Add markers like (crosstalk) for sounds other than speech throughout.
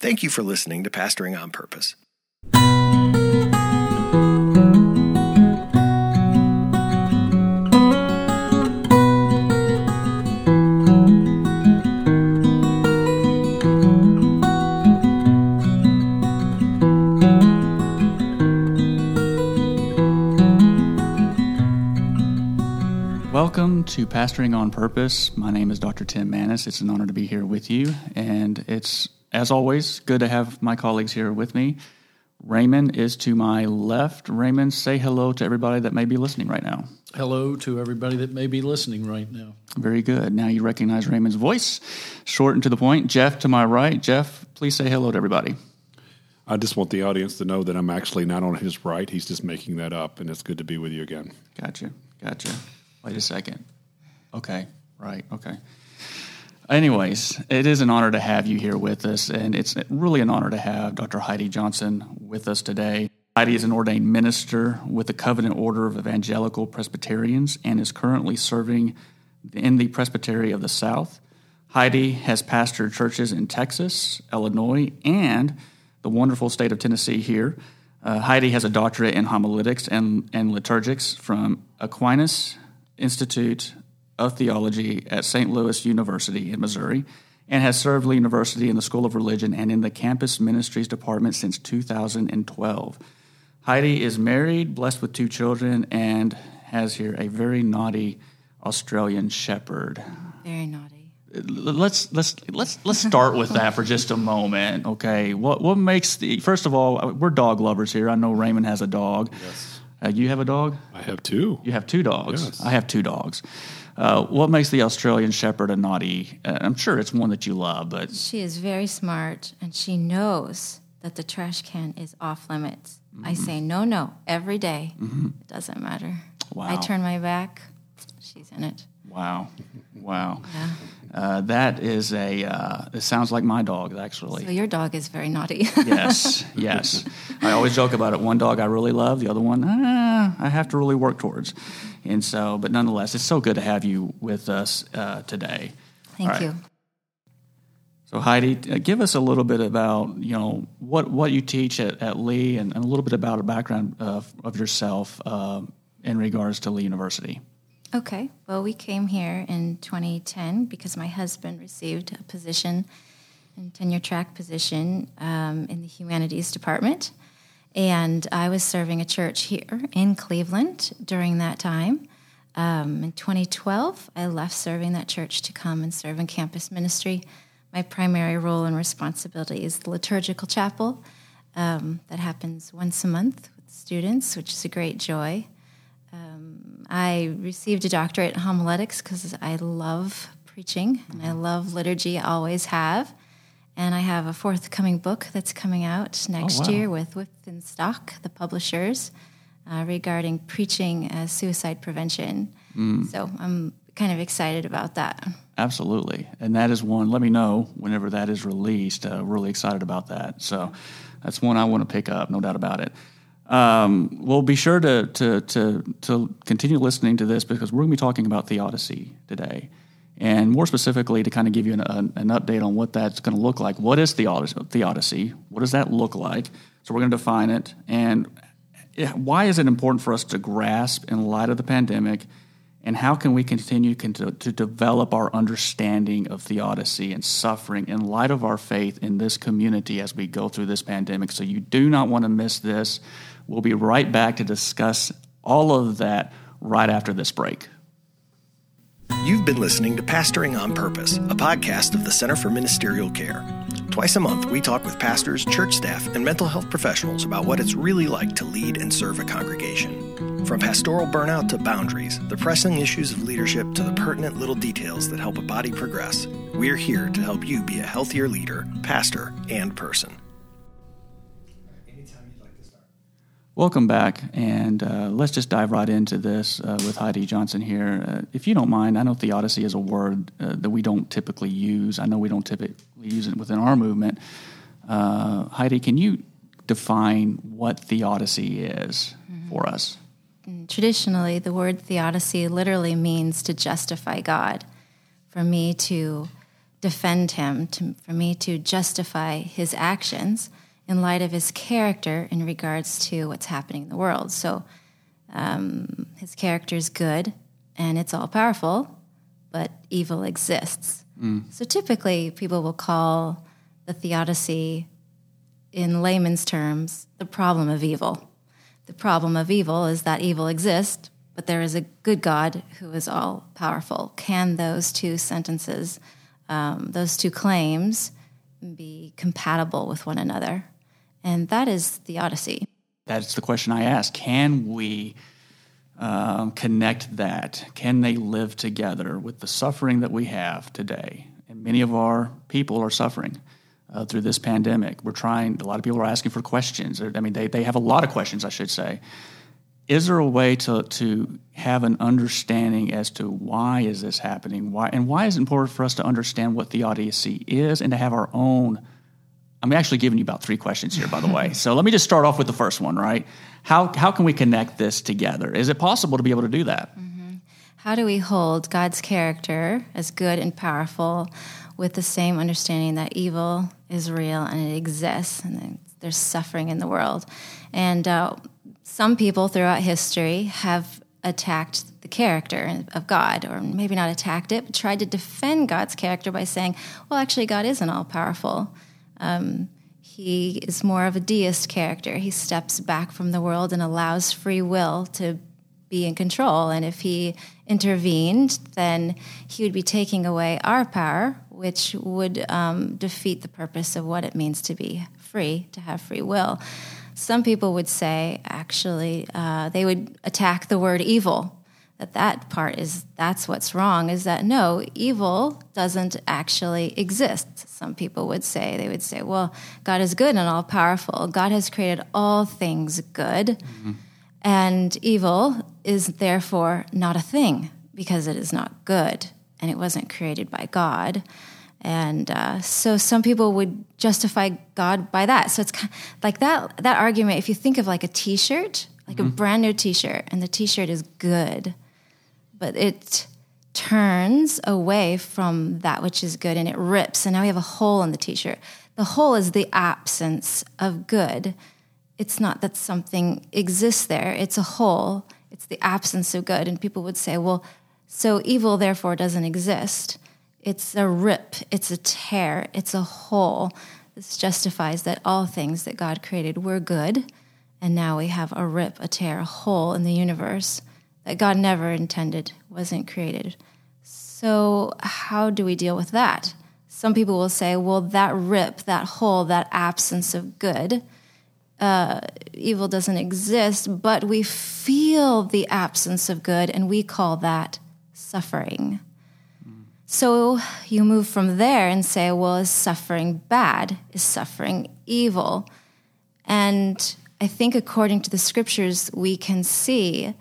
Thank you for listening to Pastoring on Purpose. Welcome to Pastoring on Purpose. My name is Dr. Tim Manis. It's an honor to be here with you, and it's, as always, good to have my colleagues here with me. Raymond is to my left. Raymond, say hello to everybody that may be listening right now. Hello to everybody that may be listening right now. Very good. Now you recognize Raymond's voice. Short and to the point. Jeff to my right. Jeff, please say hello to everybody. I just want the audience to know that I'm actually not on his right. He's just making that up, and it's good to be with you again. Gotcha. Gotcha. Wait a second. Okay. Right. Okay. Anyways, it is an honor to have you here with us, and it's really an honor to have Dr. Heidi Johnson with us today. Heidi is an ordained minister with the Covenant Order of Evangelical Presbyterians and is currently serving in the Presbytery of the South. Heidi has pastored churches in Texas, Illinois, and the wonderful state of Tennessee here. Uh, Heidi has a doctorate in homiletics and, and liturgics from Aquinas Institute of Theology at St. Louis University in Missouri and has served Lee University in the School of Religion and in the Campus Ministries Department since 2012. Heidi is married, blessed with two children, and has here a very naughty Australian shepherd. Very naughty. Let's let's let's let's start with that for just a moment, okay? What what makes the first of all, we're dog lovers here. I know Raymond has a dog. Yes. Uh, you have a dog? I have two. You have two dogs. Yes. I have two dogs. Uh, what makes the Australian Shepherd a naughty? Uh, I'm sure it's one that you love, but She is very smart and she knows that the trash can is off limits. I say no, no every day. It doesn't matter. Wow. I turn my back, she's in it. Wow, (laughs) wow, Yeah. uh, that is a. Uh, it sounds like my dog, actually. So your dog is very naughty. yes, (laughs) yes. I always joke about it. One dog I really love, the other one ah, I have to really work towards. And so, but nonetheless, it's so good to have you with us uh, today. Thank right. you. So Heidi, uh, give us a little bit about you know what what you teach at, at Lee, and, and a little bit about a background of, of yourself uh, in regards to Lee University. Okay. Well, we came here in 2010 because my husband received a position, a tenure track position um, in the humanities department. And I was serving a church here in Cleveland during that time. Um, in 2012, I left serving that church to come and serve in campus ministry. My primary role and responsibility is the liturgical chapel um, that happens once a month with students, which is a great joy. I received a doctorate in homiletics because I love preaching and I love liturgy, always have. And I have a forthcoming book that's coming out next wow. year with Stock, the publishers, uh, regarding preaching as suicide prevention. So I'm kind of excited about that. Absolutely, and that is one. Let me know whenever that is released. Uh, really excited about that. So that's one I want to pick up, no doubt about it. Um, we'll be sure to, to to to continue listening to this because we're going to be talking about theodicy today, and more specifically to kind of give you an, an, an update on what that's going to look like. What is theodicy? theodicy? What does that look like? So we're going to define it, and why is it important for us to grasp in light of the pandemic? And how can we continue to, to develop our understanding of theodicy and suffering in light of our faith in this community as we go through this pandemic? So, you do not want to miss this. We'll be right back to discuss all of that right after this break. You've been listening to Pastoring on Purpose, a podcast of the Center for Ministerial Care. Twice a month, we talk with pastors, church staff, and mental health professionals about what it's really like to lead and serve a congregation. From pastoral burnout to boundaries, the pressing issues of leadership to the pertinent little details that help a body progress, we're here to help you be a healthier leader, pastor, and person. Welcome back, and uh, let's just dive right into this uh, with Heidi Johnson here. Uh, if you don't mind, I know theodicy is a word uh, that we don't typically use. I know we don't typically use it within our movement. Uh, Heidi, can you define what theodicy is for us? Traditionally, the word theodicy literally means to justify God. For me to defend him, to, for me to justify his actions in light of his character in regards to what's happening in the world. So um, his character is good and it's all powerful, but evil exists. Mm. So typically, people will call the theodicy, in layman's terms, the problem of evil. The problem of evil is that evil exists, but there is a good God who is all powerful. Can those two sentences, um, those two claims, be compatible with one another? And that is theodicy. That's the question I ask. Can we um, connect that? Can they live together with the suffering that we have today? And many of our people are suffering. Uh, through this pandemic, we're trying. A lot of people are asking for questions. I mean, they, they have a lot of questions, I should say. Is there a way to to have an understanding as to why is this happening? Why and why is it important for us to understand what theodicy is and to have our own I'm actually giving you about three questions here, by the way. So let me just start off with the first one, right? How, how can we connect this together? Is it possible to be able to do that? Mm-hmm. How do we hold God's character as good and powerful with the same understanding that evil is real and it exists and there's suffering in the world? And uh, some people throughout history have attacked the character of God, or maybe not attacked it, but tried to defend God's character by saying, well, actually, God isn't all powerful. Um, he is more of a deist character. He steps back from the world and allows free will to be in control. And if he intervened, then he would be taking away our power, which would um, defeat the purpose of what it means to be free, to have free will. Some people would say, actually, uh, they would attack the word evil that that part is that's what's wrong is that no evil doesn't actually exist. Some people would say they would say well god is good and all powerful. God has created all things good. Mm-hmm. and evil is therefore not a thing because it is not good. And it wasn't created by god. And uh, so some people would justify god by that. So it's kind of like that that argument if you think of like a t-shirt like mm-hmm. a brand new t-shirt and the t-shirt is good but it turns away from that which is good and it rips. And now we have a hole in the t shirt. The hole is the absence of good. It's not that something exists there, it's a hole, it's the absence of good. And people would say, well, so evil therefore doesn't exist. It's a rip, it's a tear, it's a hole. This justifies that all things that God created were good, and now we have a rip, a tear, a hole in the universe that God never intended, wasn't created. So, how do we deal with that? Some people will say, well, that rip, that hole, that absence of good, uh, evil doesn't exist, but we feel the absence of good, and we call that suffering. So you move from there and say, well, is suffering bad? Is suffering evil? And I think according to the scriptures, we can see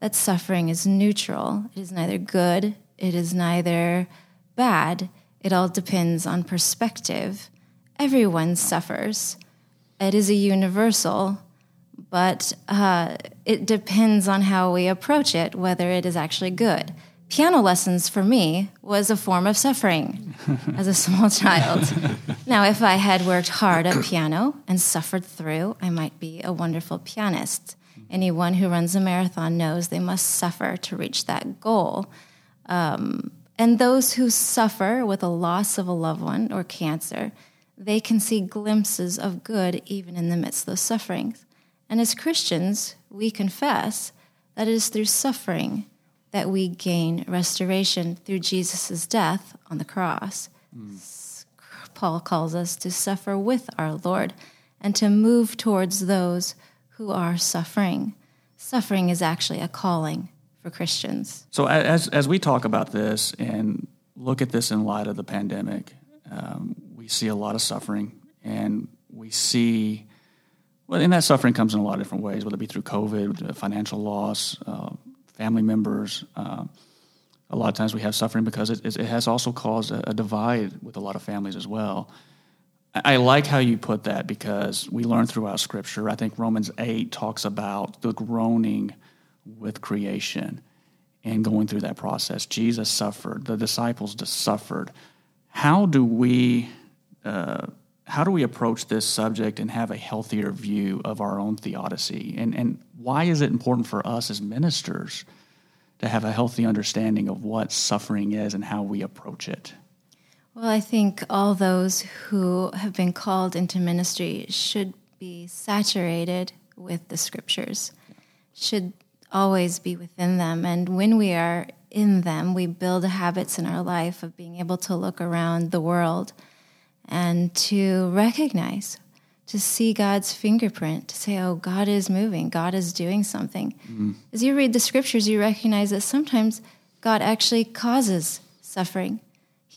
that suffering is neutral. It is neither good, it is neither bad. It all depends on perspective. Everyone suffers. It is a universal, but uh, it depends on how we approach it, whether it is actually good. Piano lessons for me was a form of suffering (laughs) as a small child. now, if I had worked hard at piano and suffered through, I might be a wonderful pianist. Anyone who runs a marathon knows they must suffer to reach that goal. Um, and those who suffer with a loss of a loved one or cancer, they can see glimpses of good even in the midst of those sufferings. And as Christians, we confess that it is through suffering that we gain restoration through Jesus' death on the cross. Mm. Paul calls us to suffer with our Lord and to move towards those who are suffering. Suffering is actually a calling for Christians. So, as, as we talk about this and look at this in light of the pandemic, um, we see a lot of suffering, and we see, well, and that suffering comes in a lot of different ways, whether it be through COVID, financial loss, uh, family members. Uh, a lot of times we have suffering because it, it has also caused a, a divide with a lot of families as well. I like how you put that because we learn throughout Scripture. I think Romans 8 talks about the groaning with creation and going through that process. Jesus suffered, the disciples suffered. how do we uh, how do we approach this subject and have a healthier view of our own theodicy? And and why is it important for us as ministers to have a healthy understanding of what suffering is and how we approach it? Well, I think all those who have been called into ministry should be saturated with the scriptures, should always be within them. And when we are in them, we build habits in our life of being able to look around the world and to recognize, to see God's fingerprint, to say, oh, God is moving, God is doing something. Mm-hmm. As you read the scriptures, you recognize that sometimes God actually causes suffering.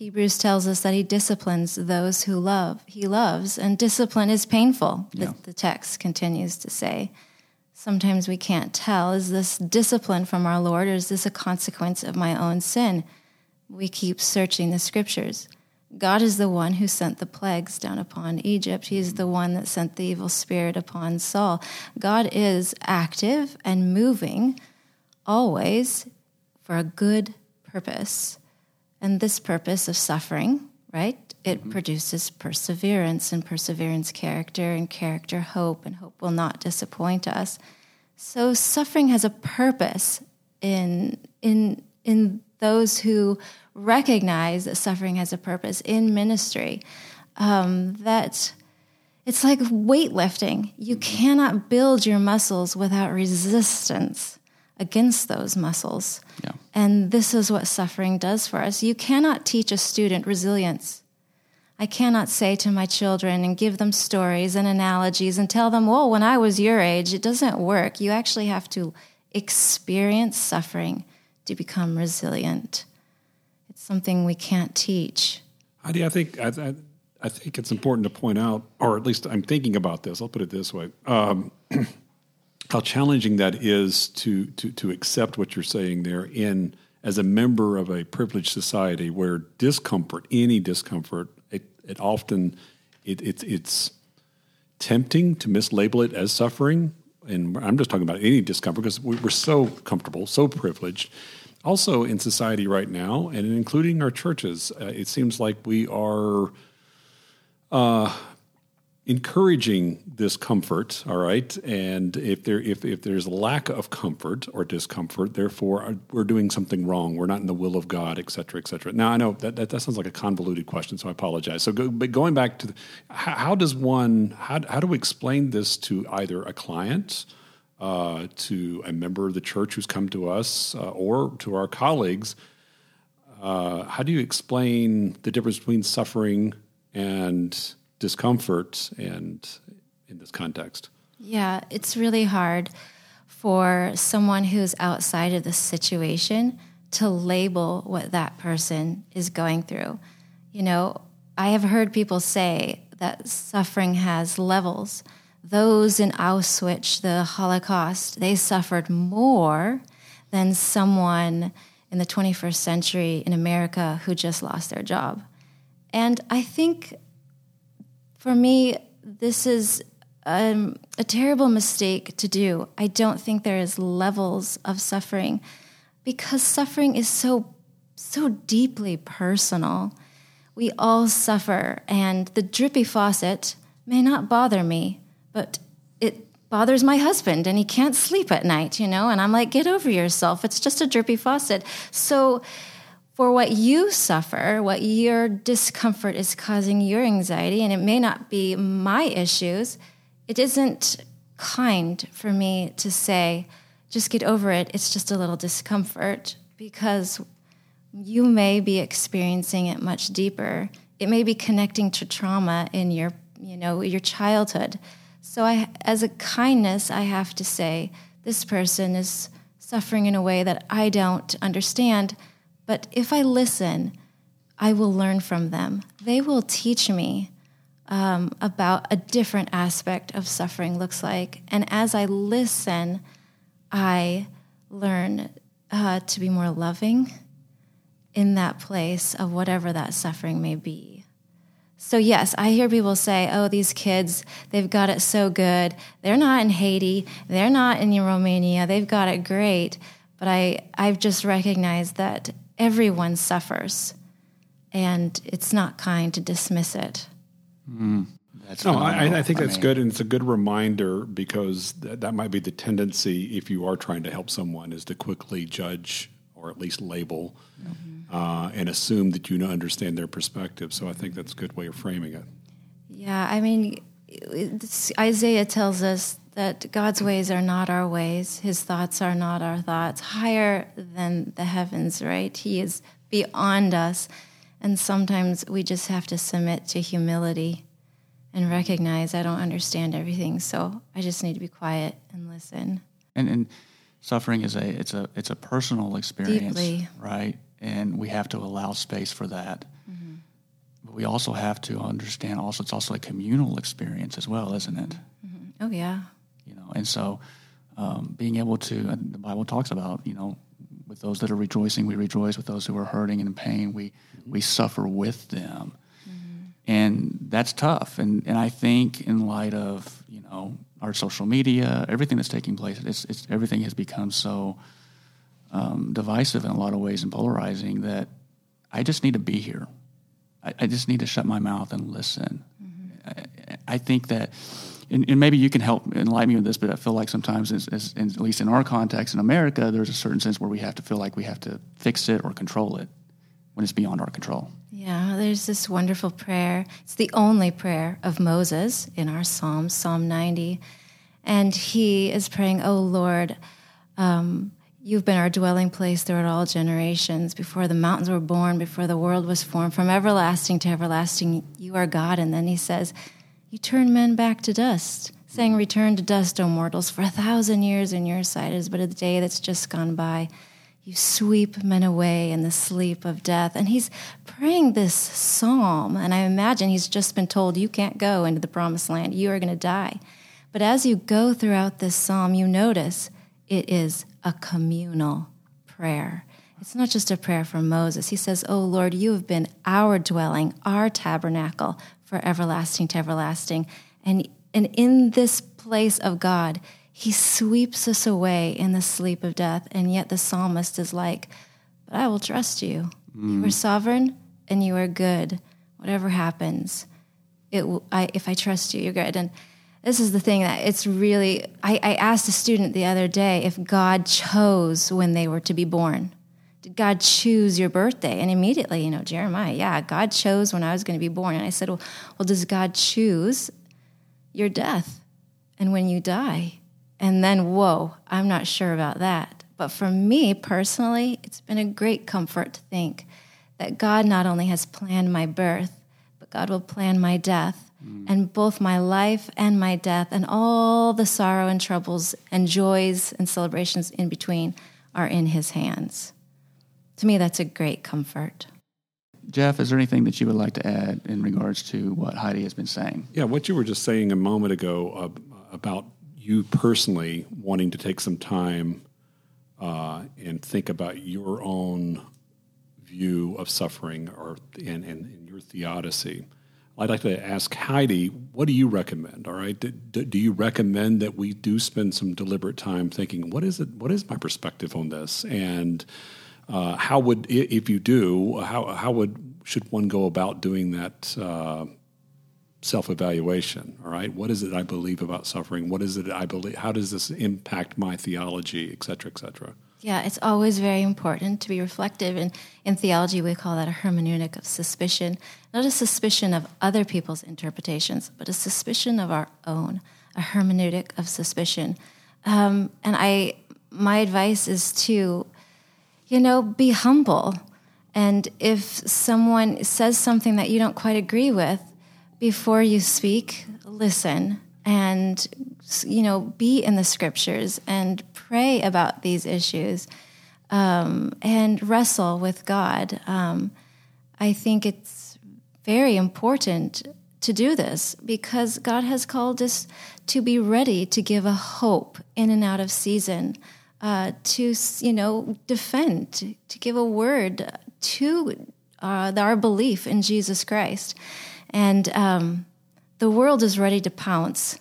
Hebrews tells us that he disciplines those who love. He loves, and discipline is painful, yeah. the, the text continues to say. Sometimes we can't tell is this discipline from our Lord, or is this a consequence of my own sin? We keep searching the scriptures. God is the one who sent the plagues down upon Egypt. He is the one that sent the evil spirit upon Saul. God is active and moving always for a good purpose. And this purpose of suffering, right? It mm-hmm. produces perseverance, and perseverance, character, and character, hope, and hope will not disappoint us. So suffering has a purpose in in in those who recognize that suffering has a purpose in ministry. Um, that it's like weightlifting. You cannot build your muscles without resistance against those muscles. Yeah. And this is what suffering does for us. You cannot teach a student resilience. I cannot say to my children and give them stories and analogies and tell them, well, when I was your age, it doesn't work. You actually have to experience suffering to become resilient It's something we can't teach. Heidi, I think I, I, I, think it's important to point out, or at least I'm thinking about this. I'll put it this way: um, (clears throat) how challenging that is to to to accept what you're saying there in as a member of a privileged society where discomfort, any discomfort, it, it often it, it, it's tempting to mislabel it as suffering. And I'm just talking about any discomfort because we, we're so comfortable, so privileged also in society right now, and including our churches, uh, it seems like we are uh, encouraging this comfort. All right, and if there if if there's lack of comfort or discomfort, therefore uh, we're doing something wrong. We're not in the will of God, et cetera, et cetera. Now I know that that, that sounds like a convoluted question, so I apologize. So, go, but going back to the, how, how does one how how do we explain this to either a client? uh, to a member of the church who's come to us uh, or to our colleagues. Uh, how do you explain the difference between suffering and discomfort and in this context? Yeah, it's really hard for someone who's outside of the situation to label what that person is going through. You know, I have heard people say that suffering has levels those in Auschwitz, the Holocaust, they suffered more than someone in the 21st century in America who just lost their job. And I think for me, this is um, a terrible mistake to do. I don't think there is levels of suffering because suffering is so so deeply personal. We all suffer, and the drippy faucet may not bother me, but it bothers my husband and he can't sleep at night, you know? And I'm like, get over yourself. It's just a drippy faucet. So, for what you suffer, what your discomfort is causing your anxiety, and it may not be my issues, it isn't kind for me to say, just get over it. It's just a little discomfort because you may be experiencing it much deeper. It may be connecting to trauma in your, you know, your childhood. So I as a kindness I have to say this person is suffering in a way that I don't understand, but if I listen, I will learn from them. They will teach me um, about a different aspect of suffering looks like. And as I listen, I learn uh, to be more loving in that place of whatever that suffering may be. So, yes, I hear people say, oh, these kids, they've got it so good. They're not in Haiti, they're not in Romania, they've got it great. But I, I've just recognized that everyone suffers. and it's not kind to dismiss it. That's No, I. I think that's mean, good, and it's a good reminder because that, that might be the tendency if you are trying to help someone is to quickly judge or at least label uh, and assume that you understand their perspective. So I think that's a good way of framing it. Yeah, I mean, Isaiah tells us that God's ways are not our ways, his thoughts are not our thoughts, higher than the heavens, right? He is beyond us. And sometimes we just have to submit to humility and recognize I don't understand everything, so I just need to be quiet and listen. and, and suffering is a it's a it's a personal experience, Deeply. right? And we have to allow space for that. Mm-hmm. But we also have to understand. Also, it's also a communal experience as well, isn't it? Oh, yeah. You know, and so um, being able to, and the Bible talks about, you know, with those that are rejoicing, we rejoice. With those who are hurting and in pain, we we suffer with them, and that's tough. And and I think in light of you know our social media, everything that's taking place, it's, it's everything has become so um, divisive in a lot of ways and polarizing that I just need to be here. I, I just need to shut my mouth and listen. I, I think that, and, and maybe you can help enlighten me with this, but I feel like sometimes, as, as, at least in our context in America, there's a certain sense where we have to feel like we have to fix it or control it when it's beyond our control. Yeah, there's this wonderful prayer. It's the only prayer of Moses in our Psalms, Psalm 90. And he is praying, Oh Lord, um, you've been our dwelling place throughout all generations. Before the mountains were born, before the world was formed, from everlasting to everlasting, you are God. And then he says, You turn men back to dust, saying, Return to dust, O mortals. For a thousand years in your sight is but a day that's just gone by. You sweep men away in the sleep of death. And he's praying this psalm, and I imagine he's just been told, You can't go into the promised land, you are going to die. But as you go throughout this psalm, you notice it is a communal prayer. It's not just a prayer for Moses. He says, Oh Lord, you have been our dwelling, our tabernacle for everlasting to everlasting. And, and in this place of God, he sweeps us away in the sleep of death. And yet the psalmist is like, But I will trust you. You mm. are sovereign and you are good. Whatever happens, it I, if I trust you, you're good. And this is the thing that it's really, I, I asked a student the other day if God chose when they were to be born. Did God choose your birthday? And immediately, you know, Jeremiah, yeah, God chose when I was going to be born. And I said, well, well, does God choose your death and when you die? And then, whoa, I'm not sure about that. But for me personally, it's been a great comfort to think that God not only has planned my birth, but God will plan my death. Mm. And both my life and my death, and all the sorrow and troubles and joys and celebrations in between are in His hands. To me, that's a great comfort. Jeff, is there anything that you would like to add in regards to what Heidi has been saying? Yeah, what you were just saying a moment ago uh, about you personally wanting to take some time uh, and think about your own view of suffering or and, and, and your theodicy. I'd like to ask Heidi, what do you recommend? All right, do, do, do you recommend that we do spend some deliberate time thinking, what is it? What is my perspective on this? And uh, how would, if you do, how how would should one go about doing that? Uh, self-evaluation all right what is it i believe about suffering what is it i believe how does this impact my theology et cetera et cetera Yeah, it's always very important to be reflective. And in theology, we call that a hermeneutic of suspicion, not a suspicion of other people's interpretations, but a suspicion of our own, a hermeneutic of suspicion. Um, and I, my advice is to, you know, be humble. And if someone says something that you don't quite agree with, before you speak, listen and you know be in the scriptures and pray about these issues um, and wrestle with God. Um, I think it's very important to do this because God has called us to be ready to give a hope in and out of season, uh, to you know defend, to give a word to uh, our belief in Jesus Christ, and um, the world is ready to pounce.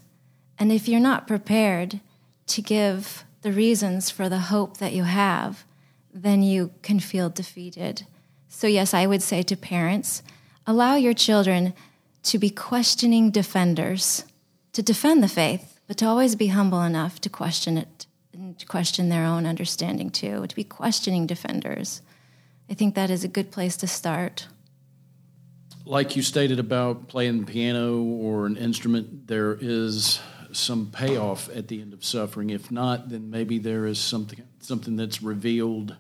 And if you're not prepared to give the reasons for the hope that you have, then you can feel defeated. So, yes, I would say to parents allow your children to be questioning defenders, to defend the faith, but to always be humble enough to question it and to question their own understanding too, to be questioning defenders. I think that is a good place to start. Like you stated about playing the piano or an instrument, there is some payoff at the end of suffering. If not, then maybe there is something something that's revealed.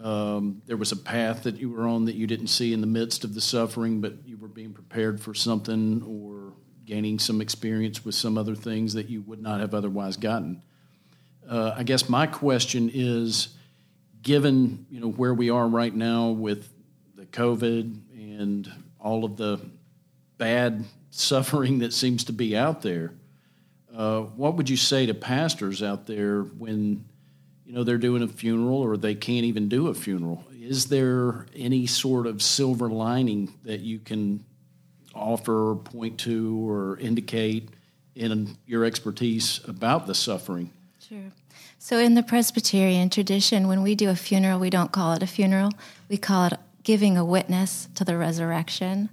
Um, there was a path that you were on that you didn't see in the midst of the suffering, but you were being prepared for something or gaining some experience with some other things that you would not have otherwise gotten. Uh, I guess my question is, given you know where we are right now with the COVID and all of the bad (laughs) suffering that seems to be out there, uh, what would you say to pastors out there when you know they're doing a funeral or they can't even do a funeral? Is there any sort of silver lining that you can offer, point to, or indicate in your expertise about the suffering? Sure. So, in the Presbyterian tradition, when we do a funeral, we don't call it a funeral. We call it giving a witness to the resurrection.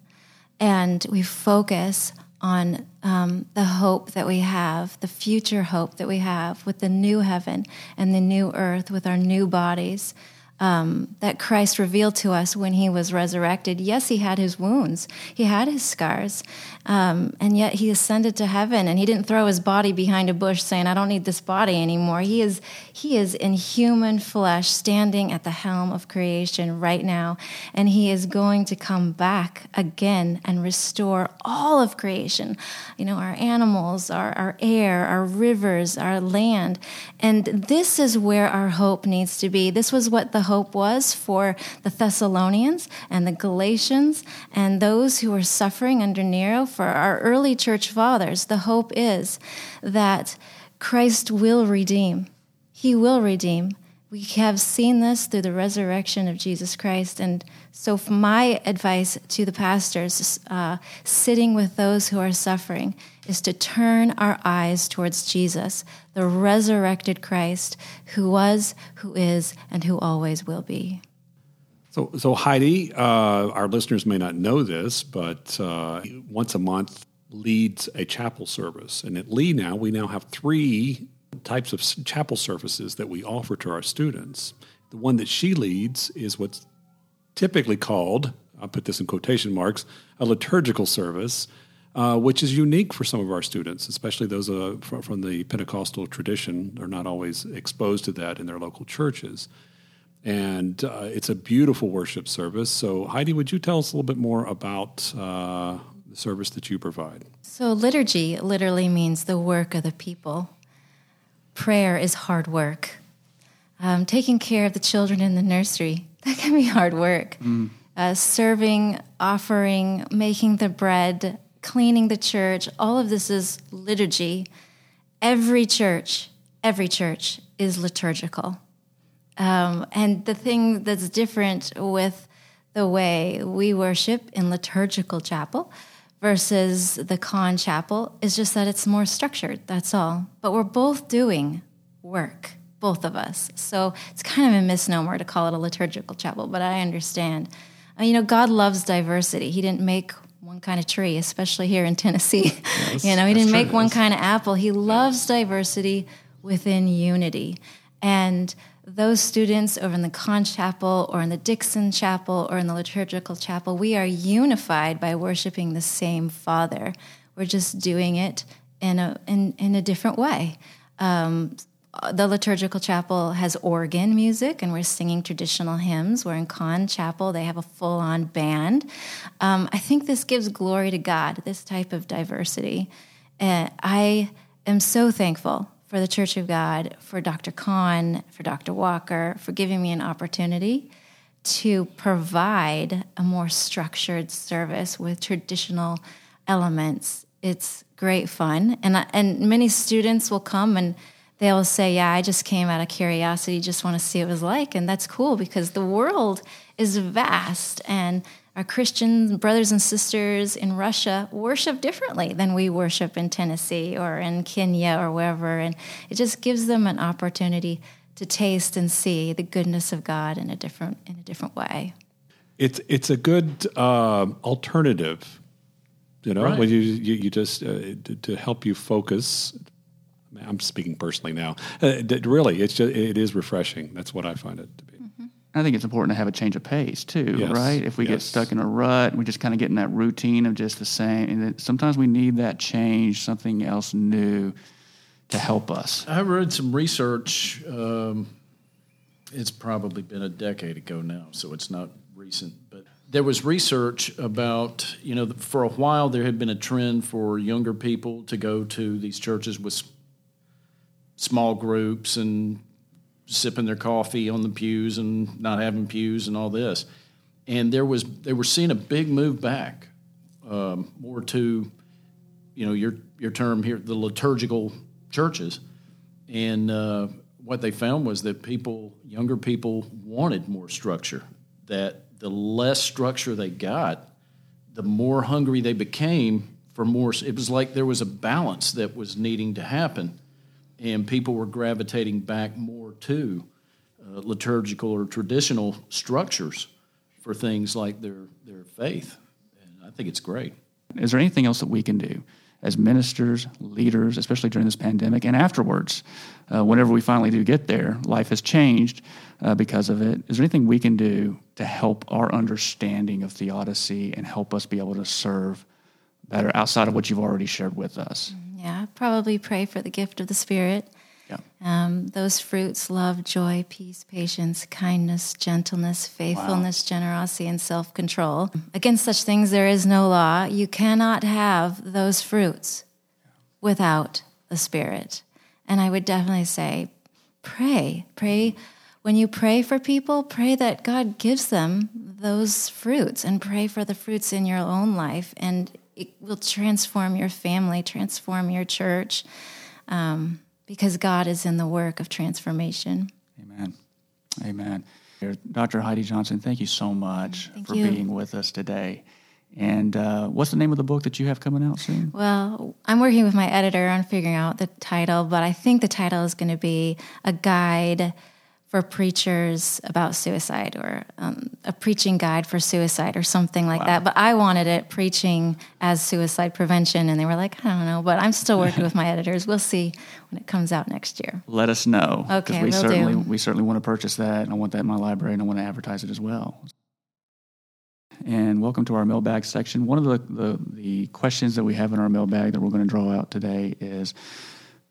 And we focus on um, the hope that we have, the future hope that we have with the new heaven and the new earth, with our new bodies um, that Christ revealed to us when he was resurrected. Yes, he had his wounds, he had his scars, um, and yet he ascended to heaven and he didn't throw his body behind a bush saying, I don't need this body anymore. He is, he is in human flesh standing at the helm of creation right now, and he is going to come back again and restore all of creation. You know, our animals, our, our air, our rivers, our land. And this is where our hope needs to be. This was what the hope was for the Thessalonians and the Galatians and those who were suffering under Nero, for our early church fathers. The hope is that Christ will redeem. He will redeem. We have seen this through the resurrection of Jesus Christ. And so, my advice to the pastors uh, sitting with those who are suffering is to turn our eyes towards Jesus, the resurrected Christ, who was, who is, and who always will be. So, so Heidi, uh, our listeners may not know this, but uh, once a month leads a chapel service. And at Lee now, we now have three types of chapel services that we offer to our students. The one that she leads is what's typically called, I'll put this in quotation marks, a liturgical service uh, which is unique for some of our students, especially those uh, from, from, the Pentecostal tradition. They're not always exposed to that in their local churches. And uh, it's a beautiful worship service. So, Heidi, would you tell us a little bit more about uh, the service that you provide? So, liturgy literally means the work of the people. Prayer is hard work. Um, taking care of the children in the nursery, (laughs) that can be hard work. Mm. Uh, serving, offering, making the bread, cleaning the church, all of this is liturgy. Every church, every church is liturgical. Um, and the thing that's different with the way we worship in liturgical chapel versus the Conn chapel is just that it's more structured, that's all. But we're both doing work, both of us. So it's kind of a misnomer to call it a liturgical chapel, but I understand. Uh, you know, God loves diversity. He didn't make one kind of tree, especially here in Tennessee. Yes, (laughs) you know, he didn't make one kind of apple. He loves yes. diversity within unity. And those students over in the Conn Chapel or in the Dixon Chapel or in the Liturgical Chapel, we are unified by worshiping the same Father. We're just doing it in a in, in a different way. Um, the liturgical chapel has organ music and we're singing traditional hymns. We're in Conn Chapel, they have a full on band. Um, I think this gives glory to God, this type of diversity. And I am so thankful for the Church of God, for Dr. Conn, for Dr. Walker, for giving me an opportunity to provide a more structured service with traditional elements. It's great fun. And, and many students will come and they'll say, Yeah, I just came out of curiosity, just want to see what it was like. And that's cool because the world is vast and our Christian brothers and sisters in Russia worship differently than we worship in Tennessee or in Kenya or wherever. And it just gives them an opportunity to taste and see the goodness of God in a different in a different way. it's it's a good uh, alternative. You know, Right. when you you, you just uh, to, to help you focus. I'm speaking personally now. Uh, really, it's just it is refreshing. That's what I find it to be. I think it's important to have a change of pace too, Yes, right? If we get stuck in a rut, we just kind of get in that routine of just the same. And sometimes we need that change, something else new, to help us. I read some research. Um, it's probably been a decade ago now, so it's not recent. But there was research about, you know, for a while there had been a trend for younger people to go to these churches with small groups and sipping their coffee on the pews and not having pews and all this. And there was they were seeing a big move back, um, more to you know your your term here, the liturgical churches, and uh, what they found was that people, younger people, wanted more structure. That the less structure they got, the more hungry they became for more. It was like there was a balance that was needing to happen, and people were gravitating back more to uh, liturgical or traditional structures for things like their their faith. And I think it's great. Is there anything else that we can do as ministers, leaders, especially during this pandemic and afterwards? Uh, whenever we finally do get there, life has changed uh, because of it. Is there anything we can do to help our understanding of theodicy and help us be able to serve better outside of what you've already shared with us? Yeah, probably pray for the gift of the Spirit. Yeah. Um, those fruits love, joy, peace, patience, kindness, gentleness, faithfulness, generosity, and self control. Against such things there is no law. You cannot have those fruits without the Spirit. And I would definitely say, pray. Pray. When you pray for people, pray that God gives them those fruits and pray for the fruits in your own life. And it will transform your family, transform your church, um, because God is in the work of transformation. Amen. Amen. Dr. Heidi Johnson, thank you so much Thank for you. being with us today. And uh, what's the name of the book that you have coming out soon? Well, I'm working with my editor on figuring out the title, but I think the title is going to be a guide for preachers about suicide or um, a preaching guide for suicide or something like that. But I wanted it preaching as suicide prevention, and they were like, I don't know. But I'm still working with my editors. We'll see when it comes out next year. Let us know. Okay, we certainly do. we certainly want to purchase that, and I want that in my library, and I want to advertise it as well. And welcome to our mailbag section. One of the, the, the questions that we have in our mailbag that we're going to draw out today is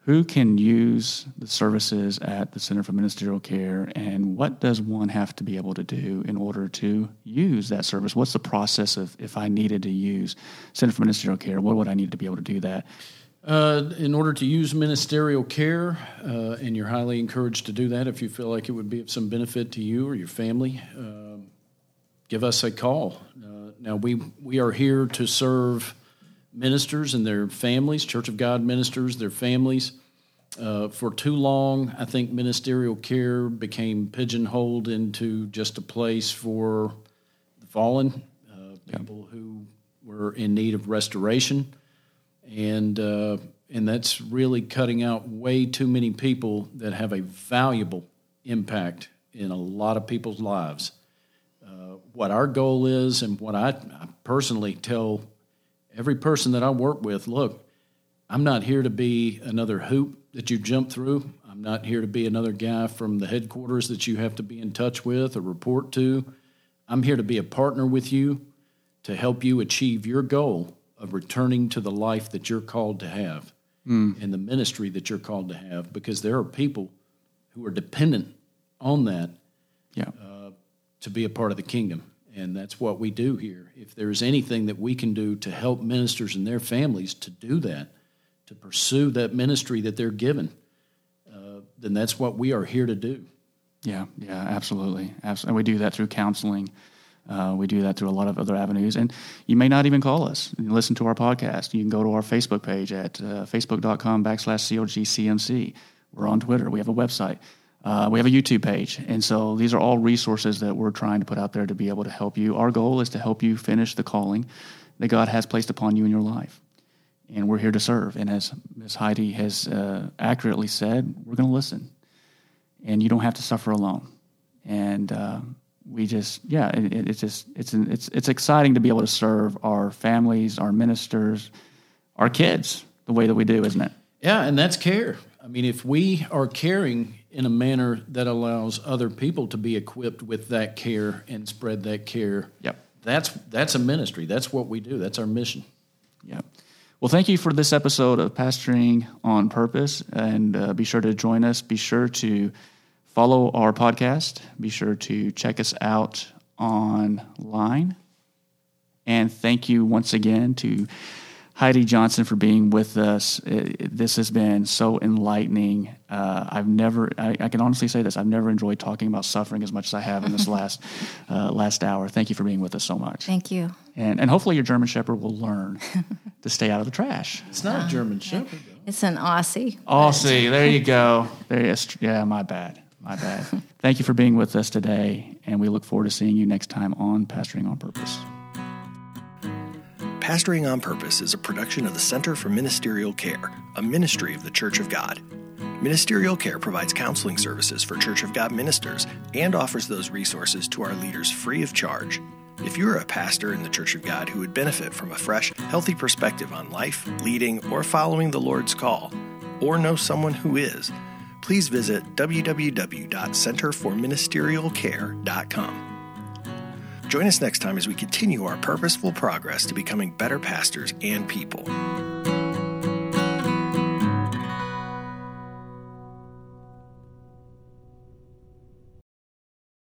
who can use the services at the Center for Ministerial Care, and what does one have to be able to do in order to use that service? What's the process of if I needed to use Center for Ministerial Care? What would I need to be able to do that? Uh, in order to use ministerial care, uh, and you're highly encouraged to do that if you feel like it would be of some benefit to you or your family, um, give us a call. Uh, now, we, we are here to serve ministers and their families, Church of God ministers, their families. Uh, for too long, I think ministerial care became pigeonholed into just a place for the fallen, uh, people who were in need of restoration and uh, and that's really cutting out way too many people that have a valuable impact in a lot of people's lives. Uh, what our goal is, and what I, I personally tell every person that I work with, look, I'm not here to be another hoop that you jump through. I'm not here to be another guy from the headquarters that you have to be in touch with or report to. I'm here to be a partner with you to help you achieve your goal of returning to the life that you're called to have hmm. and the ministry that you're called to have because there are people who are dependent on that Yeah. Uh, to be a part of the kingdom. And that's what we do here. If there's anything that we can do to help ministers and their families to do that, to pursue that ministry that they're given, uh, then that's what we are here to do. Yeah, yeah, absolutely. Absolutely. We do that through counseling. Uh, we do that through a lot of other avenues. And you may not even call us and listen to our podcast. You can go to our Facebook page at uh, facebook.com backslash COGCMC. We're on Twitter. We have a website. Uh, we have a YouTube page. And so these are all resources that we're trying to put out there to be able to help you. Our goal is to help you finish the calling that God has placed upon you in your life. And we're here to serve. And as Ms. Heidi has uh, accurately said, we're going to listen and you don't have to suffer alone. And uh, we just yeah, it, it, it's just it's it's it's exciting to be able to serve our families, our ministers, our kids the way that we do, isn't it? Yeah, and that's care. I mean, if we are caring in a manner that allows other people to be equipped with that care and spread that care, Yep. that's that's a ministry. That's what we do. That's our mission. Yeah. Well, thank you for this episode of Pastoring on Purpose. And uh, be sure to join us. Be sure to follow our podcast. Be sure to check us out online. And thank you once again to Heidi Johnson for being with us. It, it- this has been so enlightening. Uh, I've never, I, I can honestly say this, I've never enjoyed talking about suffering as much as I have in this (laughs) last, uh, last hour. Thank you for being with us so much. Thank you. And, and hopefully your German Shepherd will learn (laughs) to stay out of the trash. It's not a German Shepherd. though. It's an Aussie. Aussie, see, there you go. There is. Yeah, my bad. My bad. (laughs) Thank you for being with us today, and we look forward to seeing you next time on Pastoring on Purpose. Pastoring on Purpose is a production of the Center for Ministerial Care, a ministry of the Church of God. Ministerial Care provides counseling services for Church of God ministers and offers those resources to our leaders free of charge. If you're a pastor in the Church of God who would benefit from a fresh, healthy perspective on life, leading, or following the Lord's call, or know someone who is, please visit www.centerforministerialcare.com. Join us next time as we continue our purposeful progress to becoming better pastors and people.